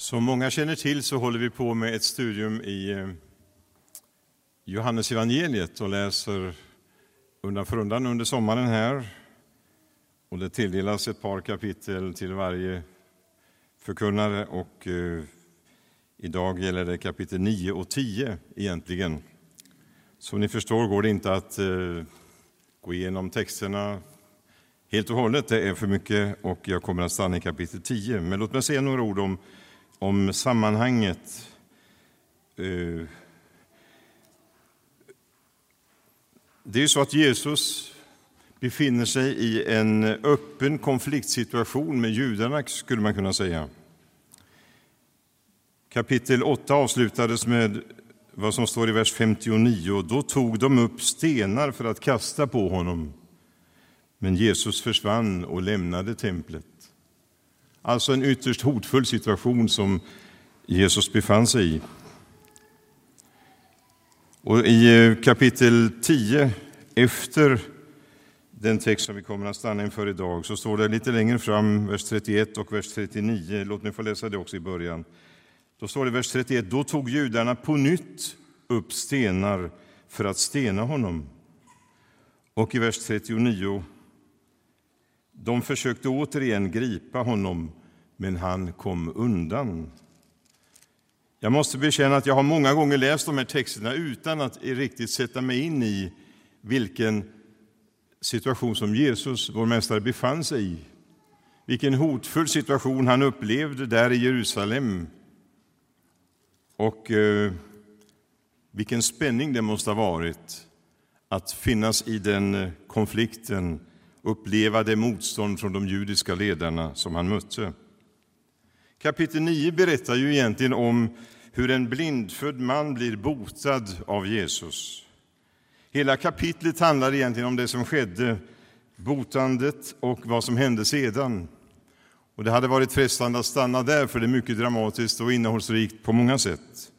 Som många känner till så håller vi på med ett studium i eh, Johannes evangeliet och läser undan för undan under sommaren här. Och det tilldelas ett par kapitel till varje förkunnare och eh, idag gäller det kapitel 9 och 10 egentligen. Som ni förstår går det inte att eh, gå igenom texterna helt och hållet, det är för mycket och jag kommer att stanna i kapitel 10. Men låt mig säga några ord om om sammanhanget. Eh, det är ju så att Jesus befinner sig i en öppen konfliktsituation med judarna, skulle man kunna säga. Kapitel 8 avslutades med vad som står i vers 59. Då tog de upp stenar för att kasta på honom. Men Jesus försvann och lämnade templet. Alltså en ytterst hotfull situation som Jesus befann sig i. Och I eh, kapitel 10, efter den text som vi kommer att stanna inför idag, så står det lite längre fram, vers 31 och vers 39. Låt mig få läsa det också i början. Då står det i vers 31. Då tog judarna på nytt upp stenar för att stena honom. Och i vers 39 de försökte återigen gripa honom, men han kom undan. Jag måste bekänna att jag har många gånger läst de här texterna utan att riktigt sätta mig in i vilken situation som Jesus, vår mästare, befann sig i. Vilken hotfull situation han upplevde där i Jerusalem. Och eh, vilken spänning det måste ha varit att finnas i den eh, konflikten uppleva det motstånd från de judiska ledarna som han mötte. Kapitel 9 berättar ju egentligen om hur en blindfödd man blir botad av Jesus. Hela kapitlet handlar egentligen om det som skedde, botandet och vad som hände sedan. Och Det hade varit frestande att stanna där, för det är mycket dramatiskt och innehållsrikt på många sätt.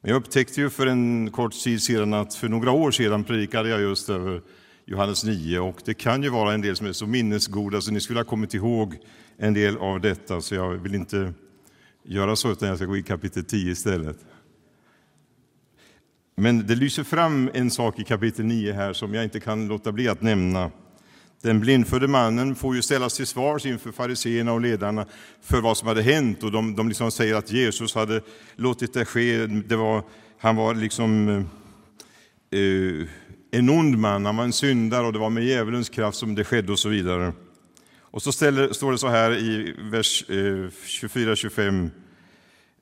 Men jag upptäckte ju för en kort tid sedan att för några år sedan predikade jag just över Johannes 9 och det kan ju vara en del som är så minnesgoda så ni skulle ha kommit ihåg en del av detta så jag vill inte göra så utan jag ska gå i kapitel 10 istället. Men det lyser fram en sak i kapitel 9 här som jag inte kan låta bli att nämna. Den blindfödde mannen får ju ställas till svars inför fariseerna och ledarna för vad som hade hänt och de, de liksom säger att Jesus hade låtit det ske. Det var, han var liksom eh, eh en ond man, han var en syndare och det var med djävulens kraft som det skedde och så vidare. Och så ställer, står det så här i vers eh, 24-25.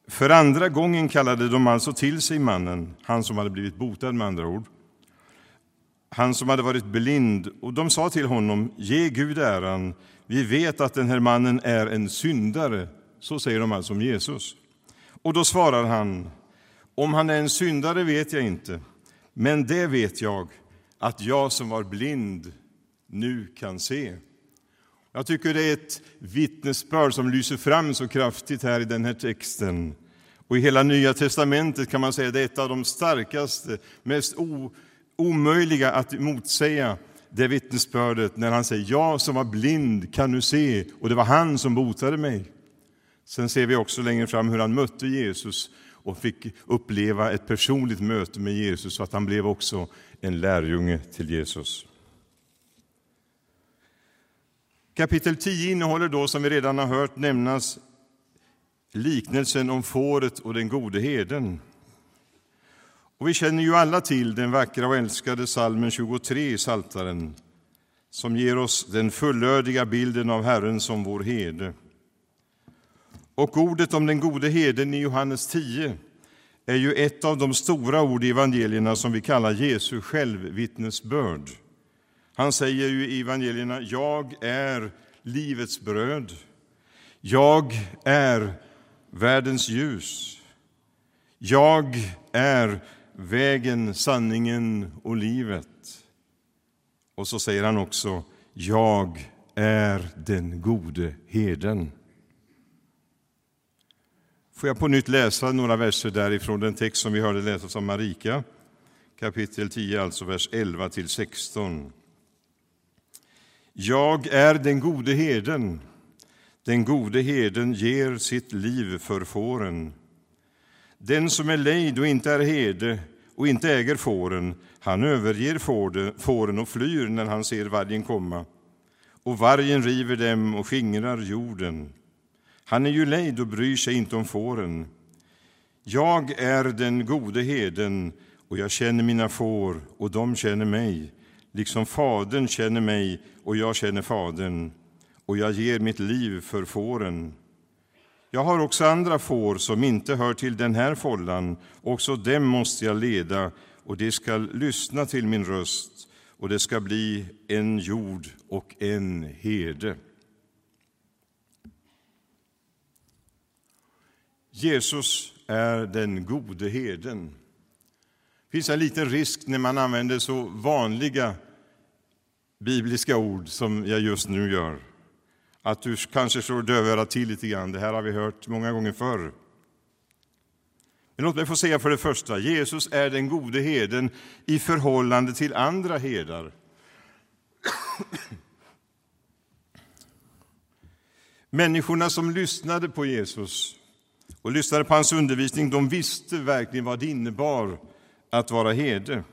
För andra gången kallade de alltså till sig mannen, han som hade blivit botad med andra ord, han som hade varit blind, och de sa till honom, ge Gud äran, vi vet att den här mannen är en syndare. Så säger de alltså om Jesus. Och då svarar han, om han är en syndare vet jag inte, men det vet jag, att jag som var blind nu kan se. Jag tycker det är ett vittnesbörd som lyser fram så kraftigt här i den här texten. Och i hela Nya testamentet kan man säga det är ett av de starkaste, mest omöjliga att motsäga det vittnesbördet när han säger jag som var blind kan nu se och det var han som botade mig. Sen ser vi också längre fram hur han mötte Jesus och fick uppleva ett personligt möte med Jesus så att han blev också en lärjunge till Jesus. Kapitel 10 innehåller då, som vi redan har hört nämnas, liknelsen om fåret och den gode herden. Och vi känner ju alla till den vackra och älskade salmen 23 i Saltaren som ger oss den fullödiga bilden av Herren som vår herde. Och ordet om den gode herden i Johannes 10 är ju ett av de stora ord i evangelierna som vi kallar Jesu självvittnesbörd. Han säger ju i evangelierna, jag är livets bröd. Jag är världens ljus. Jag är vägen, sanningen och livet. Och så säger han också, jag är den gode herden. Får jag på nytt läsa några verser därifrån den text som vi hörde läsas av Marika, kapitel 10, alltså vers 11 till 16. Jag är den gode herden. Den gode herden ger sitt liv för fåren. Den som är lejd och inte är herde och inte äger fåren, han överger fåren och flyr när han ser vargen komma. Och vargen river dem och skingrar jorden. Han är ju lejd och bryr sig inte om fåren. Jag är den gode heden och jag känner mina får och de känner mig, liksom Fadern känner mig och jag känner Fadern, och jag ger mitt liv för fåren. Jag har också andra får som inte hör till den här follan, också dem måste jag leda, och de skall lyssna till min röst, och det ska bli en jord och en herde. Jesus är den gode herden. Det finns en liten risk när man använder så vanliga bibliska ord som jag just nu gör. Att du kanske slår dövörat till lite grann. Det här har vi hört många gånger förr. Men låt mig få säga för det första, Jesus är den gode herden i förhållande till andra herdar. Människorna som lyssnade på Jesus och lyssnade på hans undervisning, de visste verkligen vad det innebar att vara herde.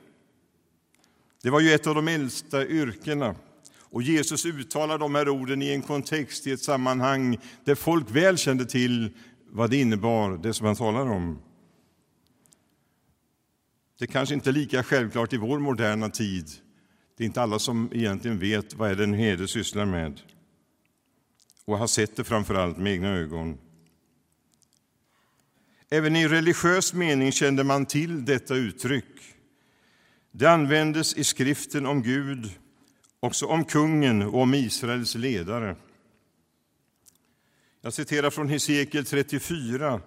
Det var ju ett av de äldsta yrkena. Och Jesus uttalar de här orden i en kontext, i ett sammanhang där folk väl kände till vad det innebar, det som han talar om. Det kanske inte är lika självklart i vår moderna tid. Det är inte alla som egentligen vet vad är det en herde sysslar med och har sett det framför allt med egna ögon. Även i religiös mening kände man till detta uttryck. Det användes i skriften om Gud, också om kungen och om Israels ledare. Jag citerar från Hesekiel 34,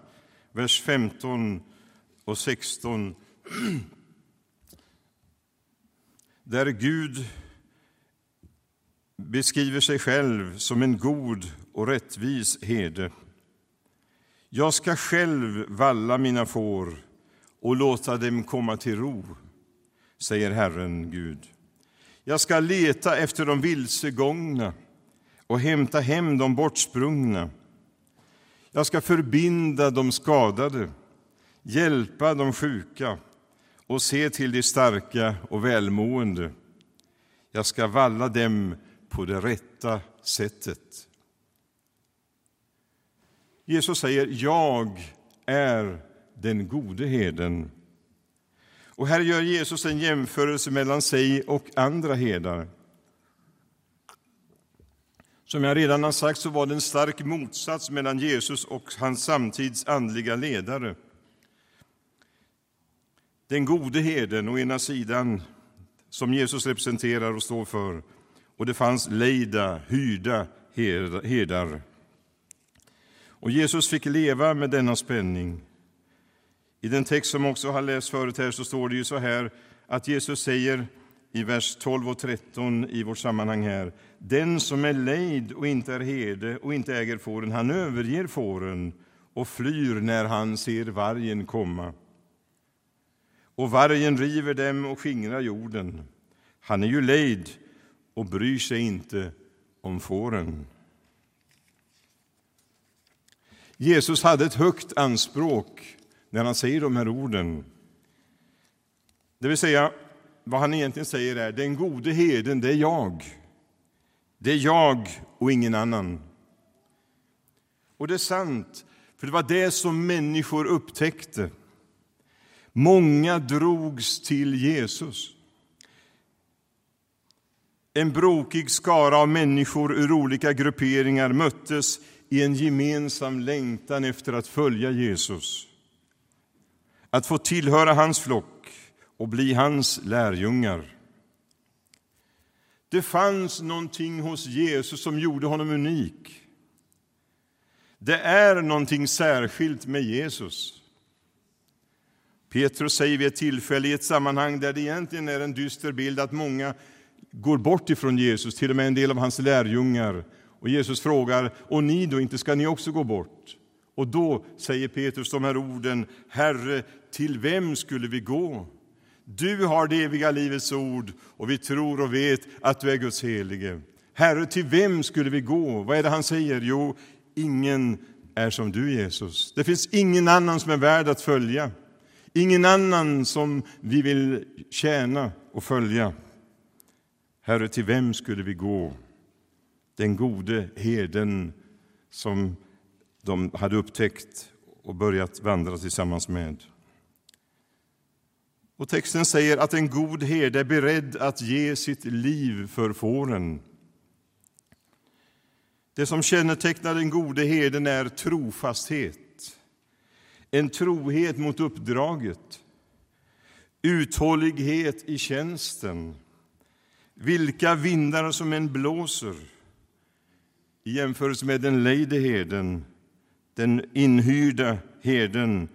vers 15 och 16 där Gud beskriver sig själv som en god och rättvis herde. Jag ska själv valla mina får och låta dem komma till ro, säger Herren Gud. Jag ska leta efter de vilsegångna och hämta hem de bortsprungna. Jag ska förbinda de skadade, hjälpa de sjuka och se till de starka och välmående. Jag ska valla dem på det rätta sättet. Jesus säger jag är den gode heden. Och här gör Jesus en jämförelse mellan sig och andra herdar. Som jag redan har sagt så var det en stark motsats mellan Jesus och hans samtids andliga ledare. Den gode herden å ena sidan, som Jesus representerar och står för, och det fanns lejda, hyrda herdar. Och Jesus fick leva med denna spänning. I den text som också har läst förut här så står det ju så här att Jesus säger i vers 12 och 13 i vårt sammanhang här. Den som är lejd och inte är herde och inte äger fåren, han överger fåren och flyr när han ser vargen komma. Och vargen river dem och skingrar jorden. Han är ju lejd och bryr sig inte om fåren. Jesus hade ett högt anspråk när han säger de här orden. Det vill säga, vad han egentligen säger är den gode herden, det är jag. Det är jag och ingen annan. Och det är sant, för det var det som människor upptäckte. Många drogs till Jesus. En brokig skara av människor ur olika grupperingar möttes i en gemensam längtan efter att följa Jesus. Att få tillhöra hans flock och bli hans lärjungar. Det fanns någonting hos Jesus som gjorde honom unik. Det är någonting särskilt med Jesus. Petrus säger vid ett tillfälle i ett sammanhang där det egentligen är en dyster bild att många går bort ifrån Jesus, till och med en del av hans lärjungar. Och Jesus frågar, och ni då, inte ska ni också gå bort? Och då säger Petrus de här orden, Herre, till vem skulle vi gå? Du har det eviga livets ord och vi tror och vet att du är Guds helige. Herre, till vem skulle vi gå? Vad är det han säger? Jo, ingen är som du, Jesus. Det finns ingen annan som är värd att följa. Ingen annan som vi vill tjäna och följa. Herre, till vem skulle vi gå? Den gode herden som de hade upptäckt och börjat vandra tillsammans med. Och texten säger att en god herde är beredd att ge sitt liv för fåren. Det som kännetecknar den gode herden är trofasthet. En trohet mot uppdraget, uthållighet i tjänsten. Vilka vindar som än blåser i jämförelse med den lejde herden, den inhyrda herden,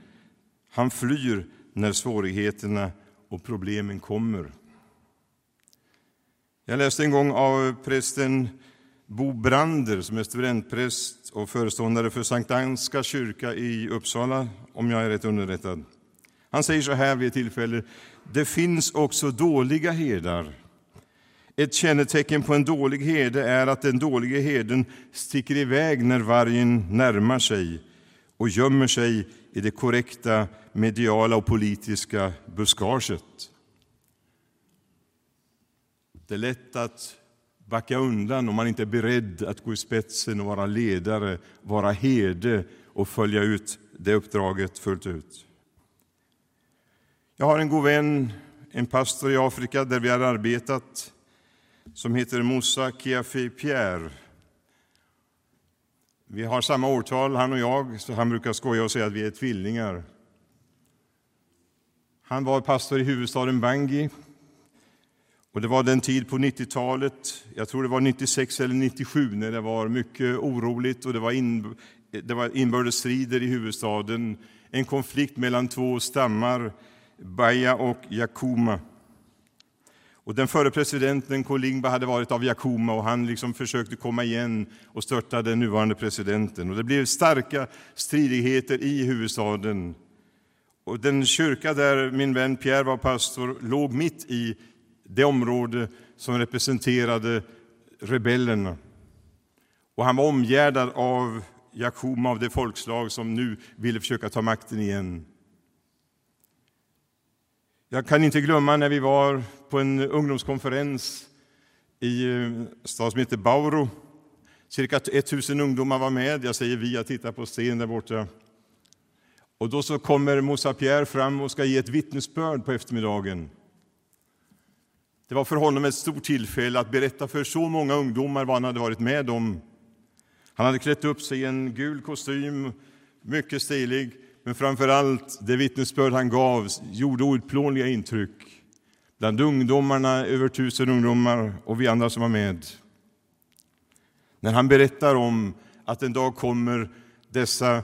han flyr när svårigheterna och problemen kommer. Jag läste en gång av prästen Bo Brander som är studentpräst och föreståndare för Sankt Anska kyrka i Uppsala, om jag är rätt underrättad. Han säger så här vid ett tillfälle. Det finns också dåliga herdar. Ett kännetecken på en dålig herde är att den dåliga herden sticker iväg när vargen närmar sig och gömmer sig i det korrekta mediala och politiska buskaget. Det är lätt att backa undan om man inte är beredd att gå i spetsen och vara ledare, vara herde och följa ut det uppdraget fullt ut. Jag har en god vän, en pastor i Afrika där vi har arbetat, som heter Moussa Kiafi Pierre. Vi har samma årtal, han och jag, så han brukar skoja och säga att vi är tvillingar. Han var pastor i huvudstaden Bangui och det var den tid på 90-talet, jag tror det var 96 eller 97, när det var mycket oroligt och det var, in, det var inbördesstrider i huvudstaden. En konflikt mellan två stammar, Baya och Yakuma. Och den förre presidenten Kolingba hade varit av Yakuma och han liksom försökte komma igen och störta den nuvarande presidenten. Och det blev starka stridigheter i huvudstaden. Och den kyrka där min vän Pierre var pastor låg mitt i det område som representerade rebellerna. Och han var omgärdad av Jakuma, av det folkslag som nu ville försöka ta makten igen. Jag kan inte glömma när vi var på en ungdomskonferens i eh, en stad som heter Bauru. Cirka 1000 ungdomar var med. Jag säger vi, jag tittar på scenen där borta. Och då så kommer Moussa Pierre fram och ska ge ett vittnesbörd på eftermiddagen. Det var för honom ett stort tillfälle att berätta för så många ungdomar vad han hade varit med om. Han hade klätt upp sig i en gul kostym, mycket stilig, men framför allt det vittnesbörd han gav gjorde outplånliga intryck bland ungdomarna, över tusen ungdomar och vi andra som var med. När han berättar om att en dag kommer dessa eh,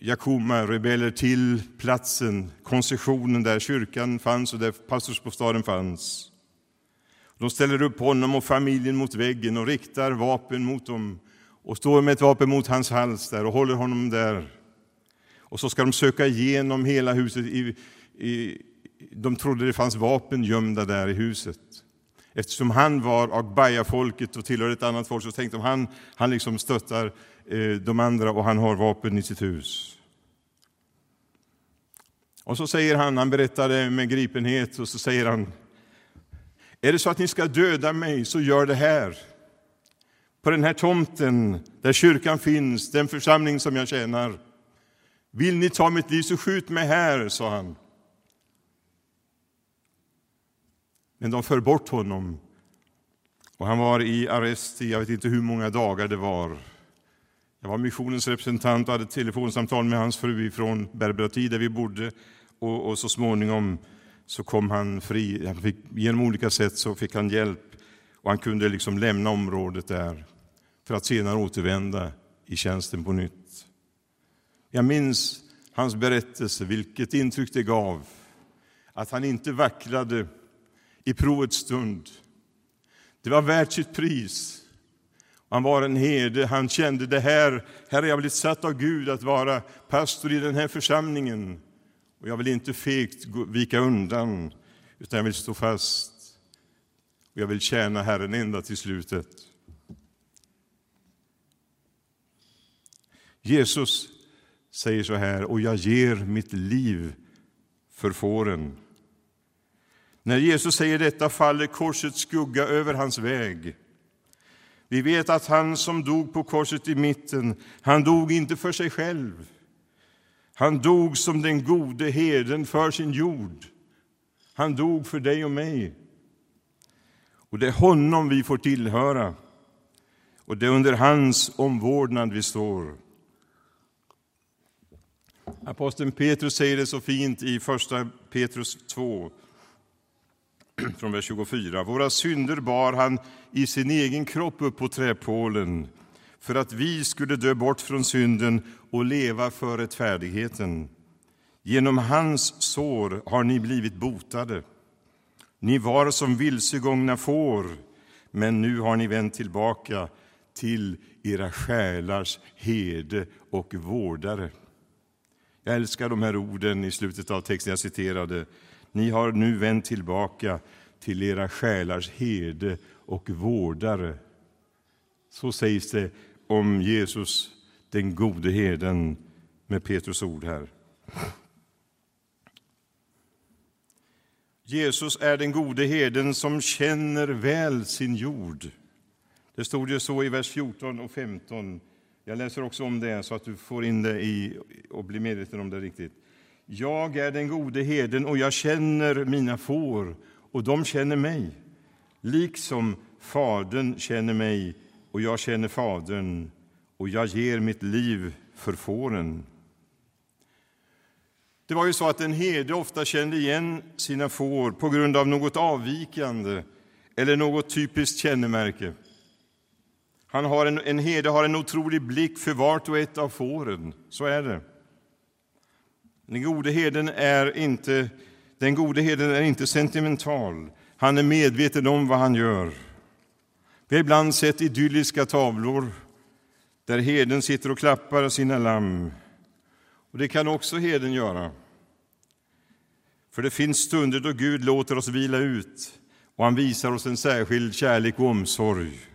Jakoma, rebeller till platsen, koncessionen där kyrkan fanns och där pastorsbostaden fanns. De ställer upp honom och familjen mot väggen och riktar vapen mot dem och står med ett vapen mot hans hals där och håller honom där. Och så ska de söka igenom hela huset. I, i, de trodde det fanns vapen gömda där i huset. Eftersom han var Agbaya-folket och tillhörde ett annat folk så tänkte de han, han liksom stöttar eh, de andra och han har vapen i sitt hus. Och så säger han, han berättade med gripenhet, och så säger han Är det så att ni ska döda mig, så gör det här. På den här tomten där kyrkan finns, den församling som jag tjänar. Vill ni ta mitt liv, så skjut mig här, sa han. Men de för bort honom. Och han var i arrest i jag vet inte hur många dagar det var. Jag var missionens representant och hade telefonsamtal med hans fru från Berberati där vi bodde. Och, och, så småningom så kom han fri. Han fick, genom olika sätt så fick han hjälp och han kunde liksom lämna området där för att senare återvända i tjänsten på nytt. Jag minns hans berättelse, vilket intryck det gav. Att han inte vacklade i provets stund. Det var värt sitt pris. Han var en herde, han kände det här, här har jag blivit satt av Gud att vara pastor i den här församlingen. Och jag vill inte fegt vika undan, utan jag vill stå fast. Och jag vill tjäna Herren ända till slutet. Jesus säger så här, och jag ger mitt liv för fåren. När Jesus säger detta faller korsets skugga över hans väg. Vi vet att han som dog på korset i mitten, han dog inte för sig själv. Han dog som den gode herden för sin jord. Han dog för dig och mig. Och det är honom vi får tillhöra. Och det är under hans omvårdnad vi står. Aposteln Petrus säger det så fint i första Petrus 2, från vers 24. Våra synder bar han i sin egen kropp upp på träpålen för att vi skulle dö bort från synden och leva för rättfärdigheten. Genom hans sår har ni blivit botade. Ni var som vilsegångna får, men nu har ni vänt tillbaka till era själars herde och vårdare. Jag älskar de här orden i slutet av texten jag citerade. Ni har nu vänt tillbaka till era själars herde och vårdare. Så sägs det om Jesus, den gode herden, med Petrus ord här. Jesus är den gode herden som känner väl sin jord. Det stod ju så i vers 14 och 15. Jag läser också om det så att du får in det i, och blir medveten om det riktigt. Jag är den gode herden och jag känner mina får och de känner mig, liksom Fadern känner mig och jag känner Fadern och jag ger mitt liv för fåren. Det var ju så att en herde ofta kände igen sina får på grund av något avvikande eller något typiskt kännemärke. Han har en, en herde har en otrolig blick för vart och ett av fåren. Så är det. Den gode herden är inte, den gode herden är inte sentimental. Han är medveten om vad han gör. Vi har ibland sett idylliska tavlor där herden sitter och klappar sina lamm. Och Det kan också herden göra. För det finns stunder då Gud låter oss vila ut och han visar oss en särskild kärlek och omsorg.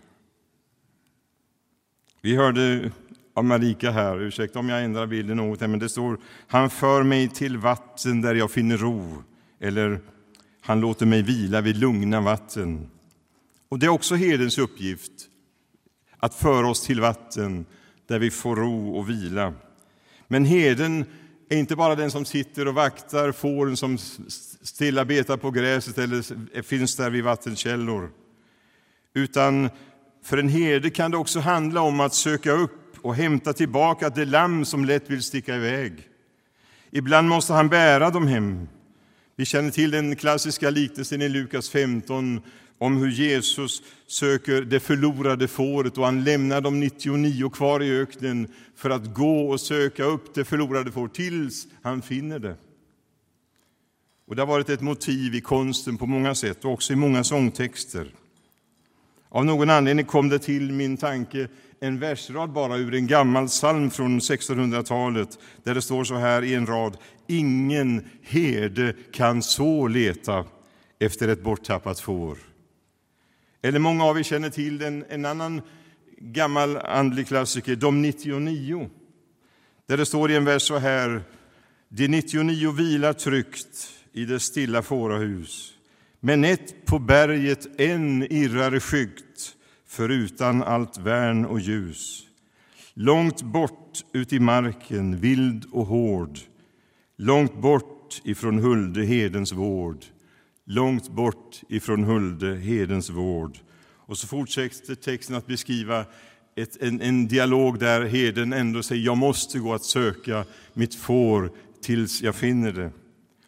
Vi hörde av Marika här, ursäkta om jag ändrar bilden något, men det står han för mig till vatten där jag finner ro, eller han låter mig vila vid lugna vatten. Och Det är också herdens uppgift att föra oss till vatten där vi får ro och vila. Men herden är inte bara den som sitter och vaktar fåren som stilla betar på gräset eller finns där vid vattenkällor. Utan för en herde kan det också handla om att söka upp och hämta tillbaka det lamm som lätt vill sticka iväg. Ibland måste han bära dem hem. Vi känner till den klassiska liknelsen i Lukas 15 om hur Jesus söker det förlorade fåret och han lämnar de 99 kvar i öknen för att gå och söka upp det förlorade fåret tills han finner det. Och Det har varit ett motiv i konsten på många sätt och också i många sångtexter. Av någon anledning kom det till min tanke en versrad bara ur en gammal psalm från 1600-talet där det står så här i en rad. Ingen herde kan så leta efter ett borttappat får. Eller många av er känner till en, en annan gammal andlig klassiker, De 99. Där det står i en vers så här. De 99 vilar tryggt i det stilla fårahus men ett på berget, en irrar skyggt förutan allt värn och ljus. Långt bort ut i marken, vild och hård långt bort ifrån Hulde hedens vård långt bort ifrån Hulde hedens vård. Och så fortsätter texten att beskriva ett, en, en dialog där herden ändå säger jag måste gå att söka mitt får tills jag finner det.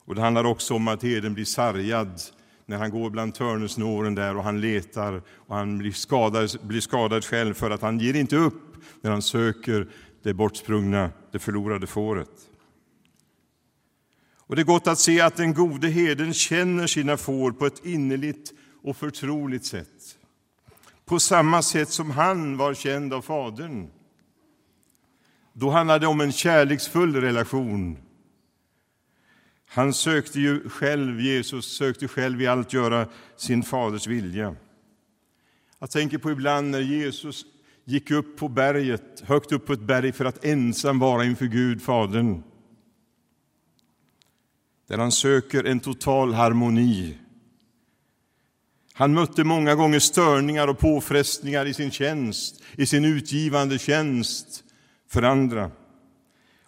Och Det handlar också om att herden blir sargad när han går bland törnesnåren där och han letar och han blir skadad, blir skadad själv för att han ger inte upp när han söker det bortsprungna, det förlorade fåret. Och Det är gott att se att den gode herden känner sina får på ett innerligt och förtroligt sätt. På samma sätt som han var känd av Fadern. Då handlade det om en kärleksfull relation han sökte ju själv, Jesus sökte själv i allt göra sin faders vilja. Jag tänker på ibland när Jesus gick upp på berget, högt upp på ett berg för att ensam vara inför Gud, Fadern. Där han söker en total harmoni. Han mötte många gånger störningar och påfrestningar i sin tjänst, i sin utgivande tjänst för andra.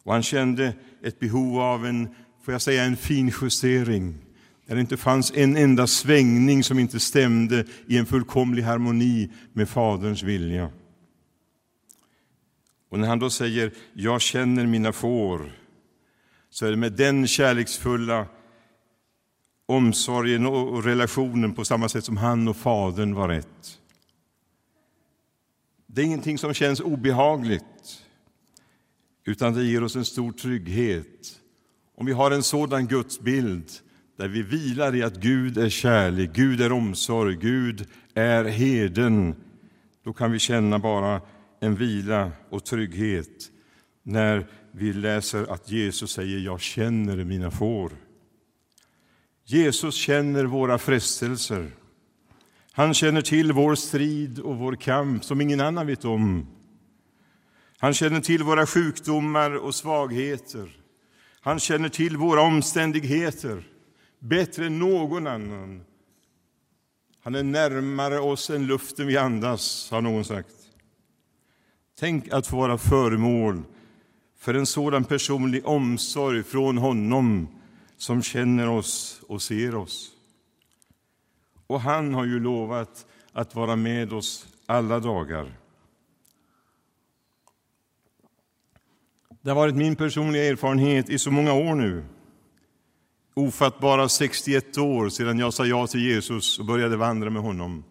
Och han kände ett behov av en, får jag säga, en fin justering där det inte fanns en enda svängning som inte stämde i en fullkomlig harmoni med Faderns vilja. Och när han då säger ”jag känner mina får” så är det med den kärleksfulla omsorgen och relationen på samma sätt som han och Fadern var ett. Det är ingenting som känns obehagligt, utan det ger oss en stor trygghet. Om vi har en sådan gudsbild där vi vilar i att Gud är kärlek, Gud är omsorg, Gud är heden, då kan vi känna bara en vila och trygghet när vi läser att Jesus säger ”Jag känner mina får”. Jesus känner våra frestelser. Han känner till vår strid och vår kamp som ingen annan vet om. Han känner till våra sjukdomar och svagheter. Han känner till våra omständigheter bättre än någon annan. Han är närmare oss än luften vi andas, har någon sagt. Tänk att få vara föremål för en sådan personlig omsorg från honom som känner oss och ser oss. Och han har ju lovat att vara med oss alla dagar. Det har varit min personliga erfarenhet i så många år nu. Ofattbara 61 år sedan jag sa ja till Jesus och började vandra med honom.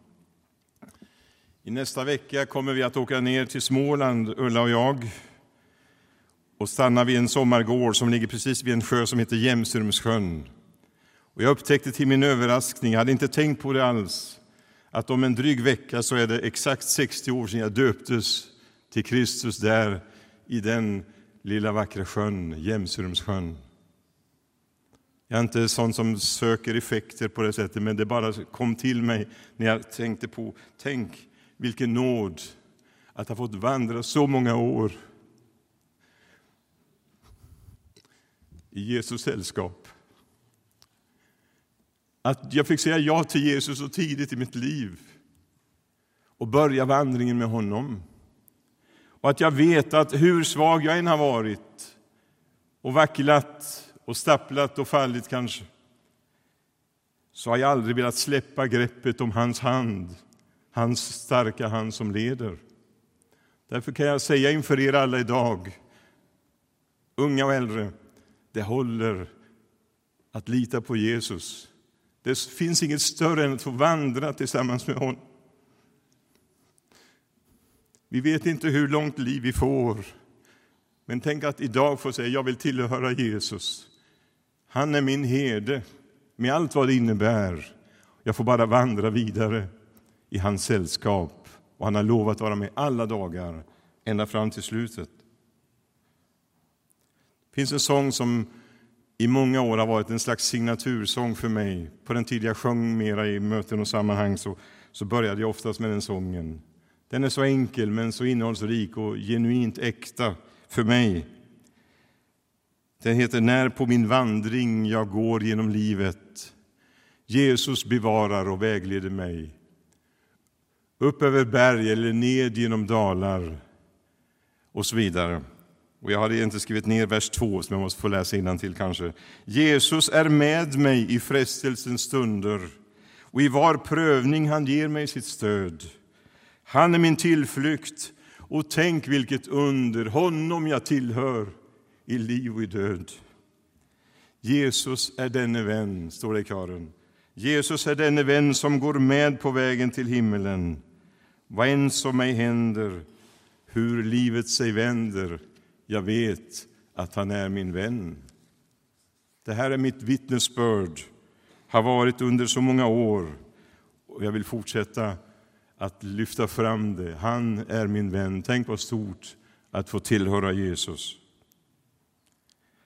I nästa vecka kommer vi att åka ner till Småland, Ulla och jag, och stanna vid en sommargård som ligger precis vid en sjö som heter Jämsrumssjön. Och jag upptäckte till min överraskning, jag hade inte tänkt på det alls, att om en dryg vecka så är det exakt 60 år sedan jag döptes till Kristus där i den lilla vackra sjön, Jämsrumssjön. Jag är inte sån som söker effekter på det sättet, men det bara kom till mig när jag tänkte på, tänk vilken nåd att ha fått vandra så många år i Jesus sällskap. Att jag fick säga ja till Jesus så tidigt i mitt liv och börja vandringen med honom. Och att jag vet att hur svag jag än har varit och vacklat och stapplat och fallit kanske så har jag aldrig velat släppa greppet om hans hand, hans starka hand som leder. Därför kan jag säga inför er alla idag, unga och äldre, det håller att lita på Jesus. Det finns inget större än att få vandra tillsammans med honom. Vi vet inte hur långt liv vi får, men tänk att idag få säga jag vill tillhöra Jesus. Han är min herde, med allt vad det innebär. Jag får bara vandra vidare i hans sällskap och han har lovat att vara med alla dagar, ända fram till slutet. Det finns en sång som i många år har varit en slags signatursång för mig. På den tid jag sjöng mera i möten och sammanhang så, så började jag oftast med den sången. Den är så enkel men så innehållsrik och genuint äkta för mig. Den heter När på min vandring jag går genom livet Jesus bevarar och vägleder mig upp över berg eller ned genom dalar och så vidare. Och jag hade inte skrivit ner vers 2, som jag måste få läsa till kanske. Jesus är med mig i frestelsens stunder och i var prövning han ger mig sitt stöd. Han är min tillflykt och tänk vilket under, honom jag tillhör i liv och i död. Jesus är denne vän, står det i kören. Jesus är denne vän som går med på vägen till himmelen. Vad än som mig händer, hur livet sig vänder, jag vet att han är min vän. Det här är mitt vittnesbörd, har varit under så många år och jag vill fortsätta att lyfta fram det. Han är min vän. Tänk vad stort att få tillhöra Jesus.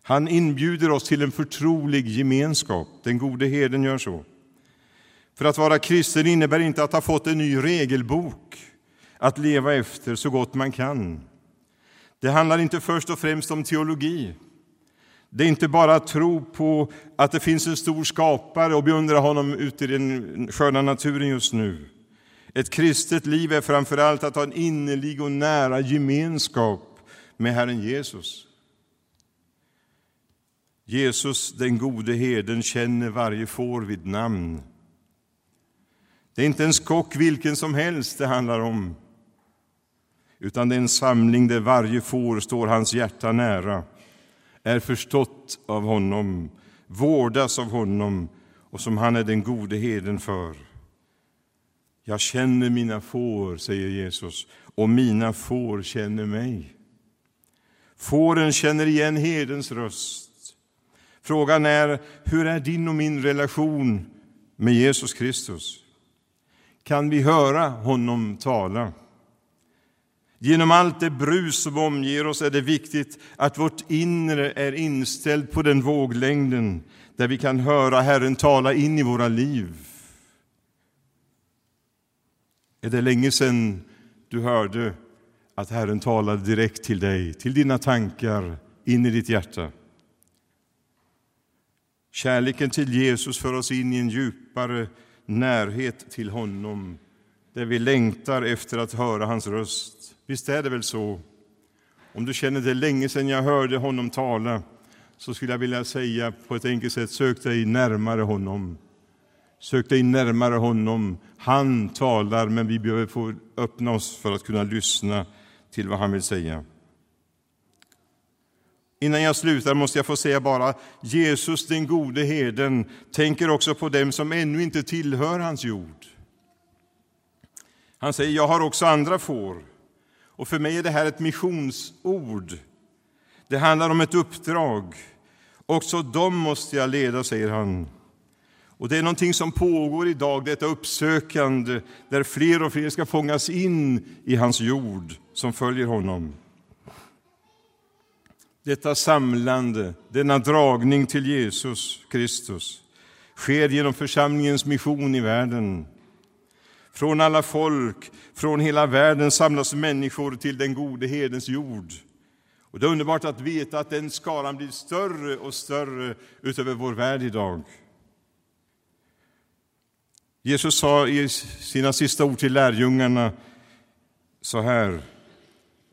Han inbjuder oss till en förtrolig gemenskap. Den gode herden gör så. För att vara kristen innebär inte att ha fått en ny regelbok att leva efter så gott man kan. Det handlar inte först och främst om teologi. Det är inte bara att tro på att det finns en stor skapare och beundra honom ute i den sköna naturen just nu. Ett kristet liv är framför allt att ha en innerlig och nära gemenskap med Herren Jesus. Jesus, den gode herden, känner varje får vid namn. Det är inte en skock vilken som helst det handlar om, utan det är en samling där varje får står hans hjärta nära, är förstått av honom, vårdas av honom och som han är den gode herden för. Jag känner mina får, säger Jesus, och mina får känner mig. Fåren känner igen herdens röst. Frågan är, hur är din och min relation med Jesus Kristus? Kan vi höra honom tala? Genom allt det brus som omger oss är det viktigt att vårt inre är inställt på den våglängden där vi kan höra Herren tala in i våra liv. Är det länge sedan du hörde att Herren talade direkt till dig, till dina tankar, in i ditt hjärta? Kärleken till Jesus för oss in i en djupare närhet till honom där vi längtar efter att höra hans röst. Visst är det väl så? Om du känner det länge sedan jag hörde honom tala så skulle jag vilja säga på ett enkelt sätt, sök dig närmare honom. Sök dig närmare honom. Han talar, men vi behöver få öppna oss för att kunna lyssna till vad han vill säga. Innan jag slutar måste jag få säga bara, Jesus den gode herden tänker också på dem som ännu inte tillhör hans jord. Han säger, jag har också andra får. Och för mig är det här ett missionsord. Det handlar om ett uppdrag. Också dem måste jag leda, säger han. Och Det är någonting som pågår idag, detta uppsökande där fler och fler ska fångas in i hans jord som följer honom. Detta samlande, denna dragning till Jesus Kristus sker genom församlingens mission i världen. Från alla folk, från hela världen samlas människor till den gode herdens jord. Och det är underbart att veta att den skaran blir större och större utöver vår värld idag. Jesus sa i sina sista ord till lärjungarna så här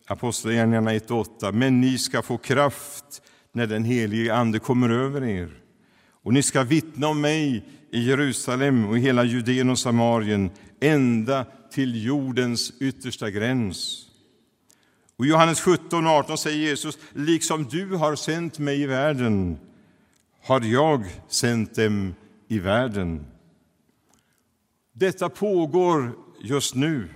Apostlagärningarna 1.8. Men ni ska få kraft när den helige Ande kommer över er. Och ni ska vittna om mig i Jerusalem och i hela Judeen och Samarien ända till jordens yttersta gräns. Och I Johannes 17 och 18 säger Jesus, liksom du har sänt mig i världen har jag sänt dem i världen. Detta pågår just nu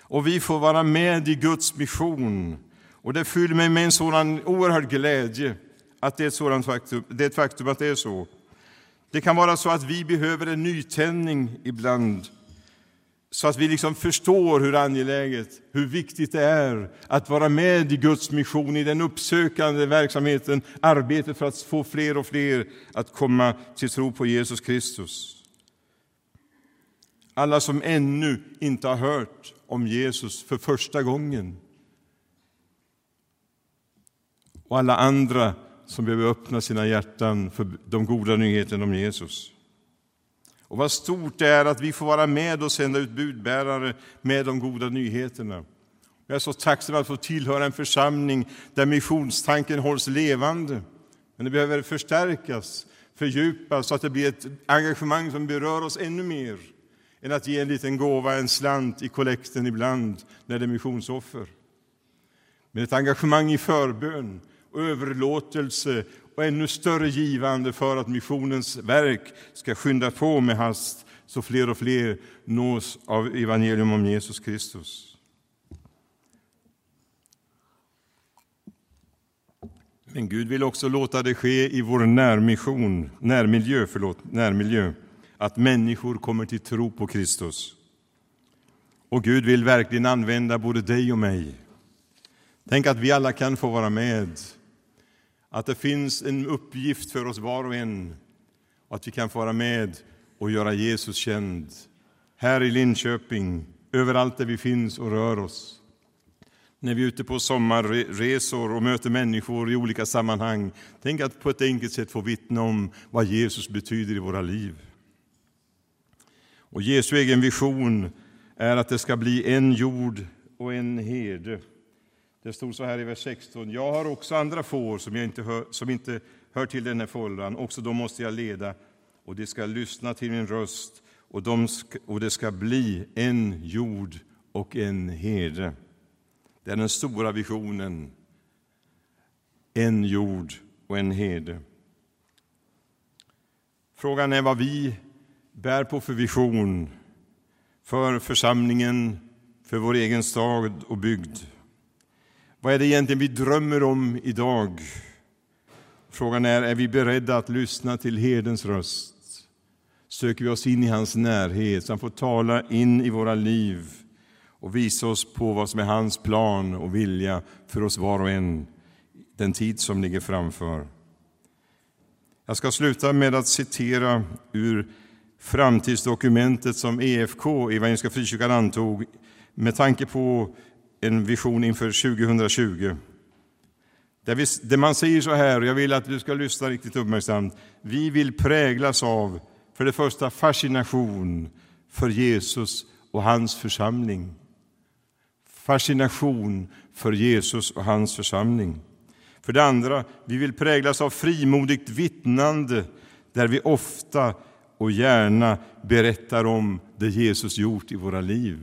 och vi får vara med i Guds mission. Och Det fyller mig med en sådan oerhörd glädje att det är ett, sådant faktum, det är ett faktum att det är så. Det kan vara så att vi behöver en nytändning ibland så att vi liksom förstår hur angeläget, hur viktigt det är att vara med i Guds mission, i den uppsökande verksamheten, arbetet för att få fler och fler att komma till tro på Jesus Kristus. Alla som ännu inte har hört om Jesus för första gången. Och alla andra som behöver öppna sina hjärtan för de goda nyheterna om Jesus. Och vad stort det är att vi får vara med och sända ut budbärare med de goda nyheterna. Jag är så tacksam att få tillhöra en församling där missionstanken hålls levande. Men det behöver förstärkas, fördjupas så att det blir ett engagemang som berör oss ännu mer än att ge en liten gåva, en slant i kollekten ibland när det är missionsoffer. Men ett engagemang i förbön och överlåtelse och ännu större givande för att missionens verk ska skynda på med hast så fler och fler nås av evangelium om Jesus Kristus. Men Gud vill också låta det ske i vår närmission, närmiljö, förlåt, närmiljö att människor kommer till tro på Kristus. Och Gud vill verkligen använda både dig och mig. Tänk att vi alla kan få vara med. Att det finns en uppgift för oss var och en. Och att vi kan få vara med och göra Jesus känd. Här i Linköping, överallt där vi finns och rör oss. När vi är ute på sommarresor och möter människor i olika sammanhang. Tänk att på ett enkelt sätt få vittna om vad Jesus betyder i våra liv. Och Jesu egen vision är att det ska bli en jord och en herde. Det stod så här i vers 16. Jag har också andra får som, jag inte, hör, som inte hör till den här fållan. Också de måste jag leda, och de ska lyssna till min röst, och, de ska, och det ska bli en jord och en herde. Det är den stora visionen. En jord och en herde. Frågan är vad vi bär på för vision för församlingen, för vår egen stad och bygd. Vad är det egentligen vi drömmer om idag? Frågan är, är vi beredda att lyssna till herdens röst? Söker vi oss in i hans närhet så han får tala in i våra liv och visa oss på vad som är hans plan och vilja för oss var och en den tid som ligger framför. Jag ska sluta med att citera ur framtidsdokumentet som EFK, Evangeliska Frikyrkan, antog med tanke på en vision inför 2020. Där, vi, där man säger så här, och jag vill att du ska lyssna riktigt uppmärksamt. Vi vill präglas av, för det första, fascination för Jesus och hans församling. Fascination för Jesus och hans församling. För det andra, vi vill präglas av frimodigt vittnande där vi ofta och gärna berättar om det Jesus gjort i våra liv.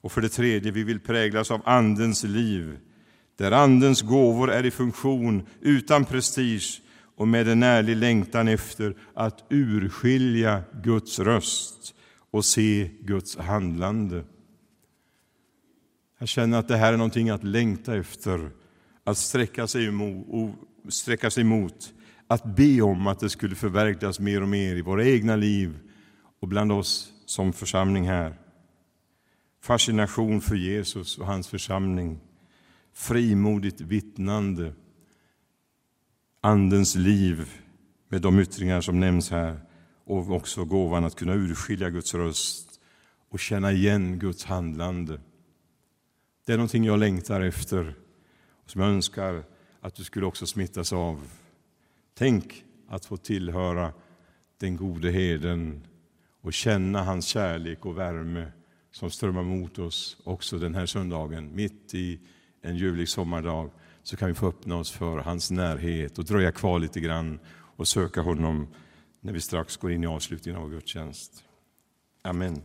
Och för det tredje, vi vill präglas av Andens liv, där Andens gåvor är i funktion utan prestige och med en ärlig längtan efter att urskilja Guds röst och se Guds handlande. Jag känner att det här är någonting att längta efter, att sträcka sig emot, sträcka sig emot att be om att det skulle förverkligas mer och mer i våra egna liv och bland oss som församling här. Fascination för Jesus och hans församling, frimodigt vittnande, Andens liv med de yttringar som nämns här och också gåvan att kunna urskilja Guds röst och känna igen Guds handlande. Det är någonting jag längtar efter och som jag önskar att du skulle också smittas av. Tänk att få tillhöra den gode herden och känna hans kärlek och värme som strömmar mot oss också den här söndagen, mitt i en ljuvlig sommardag, så kan vi få öppna oss för hans närhet och dröja kvar lite grann och söka honom när vi strax går in i avslutningen av vår gudstjänst. Amen.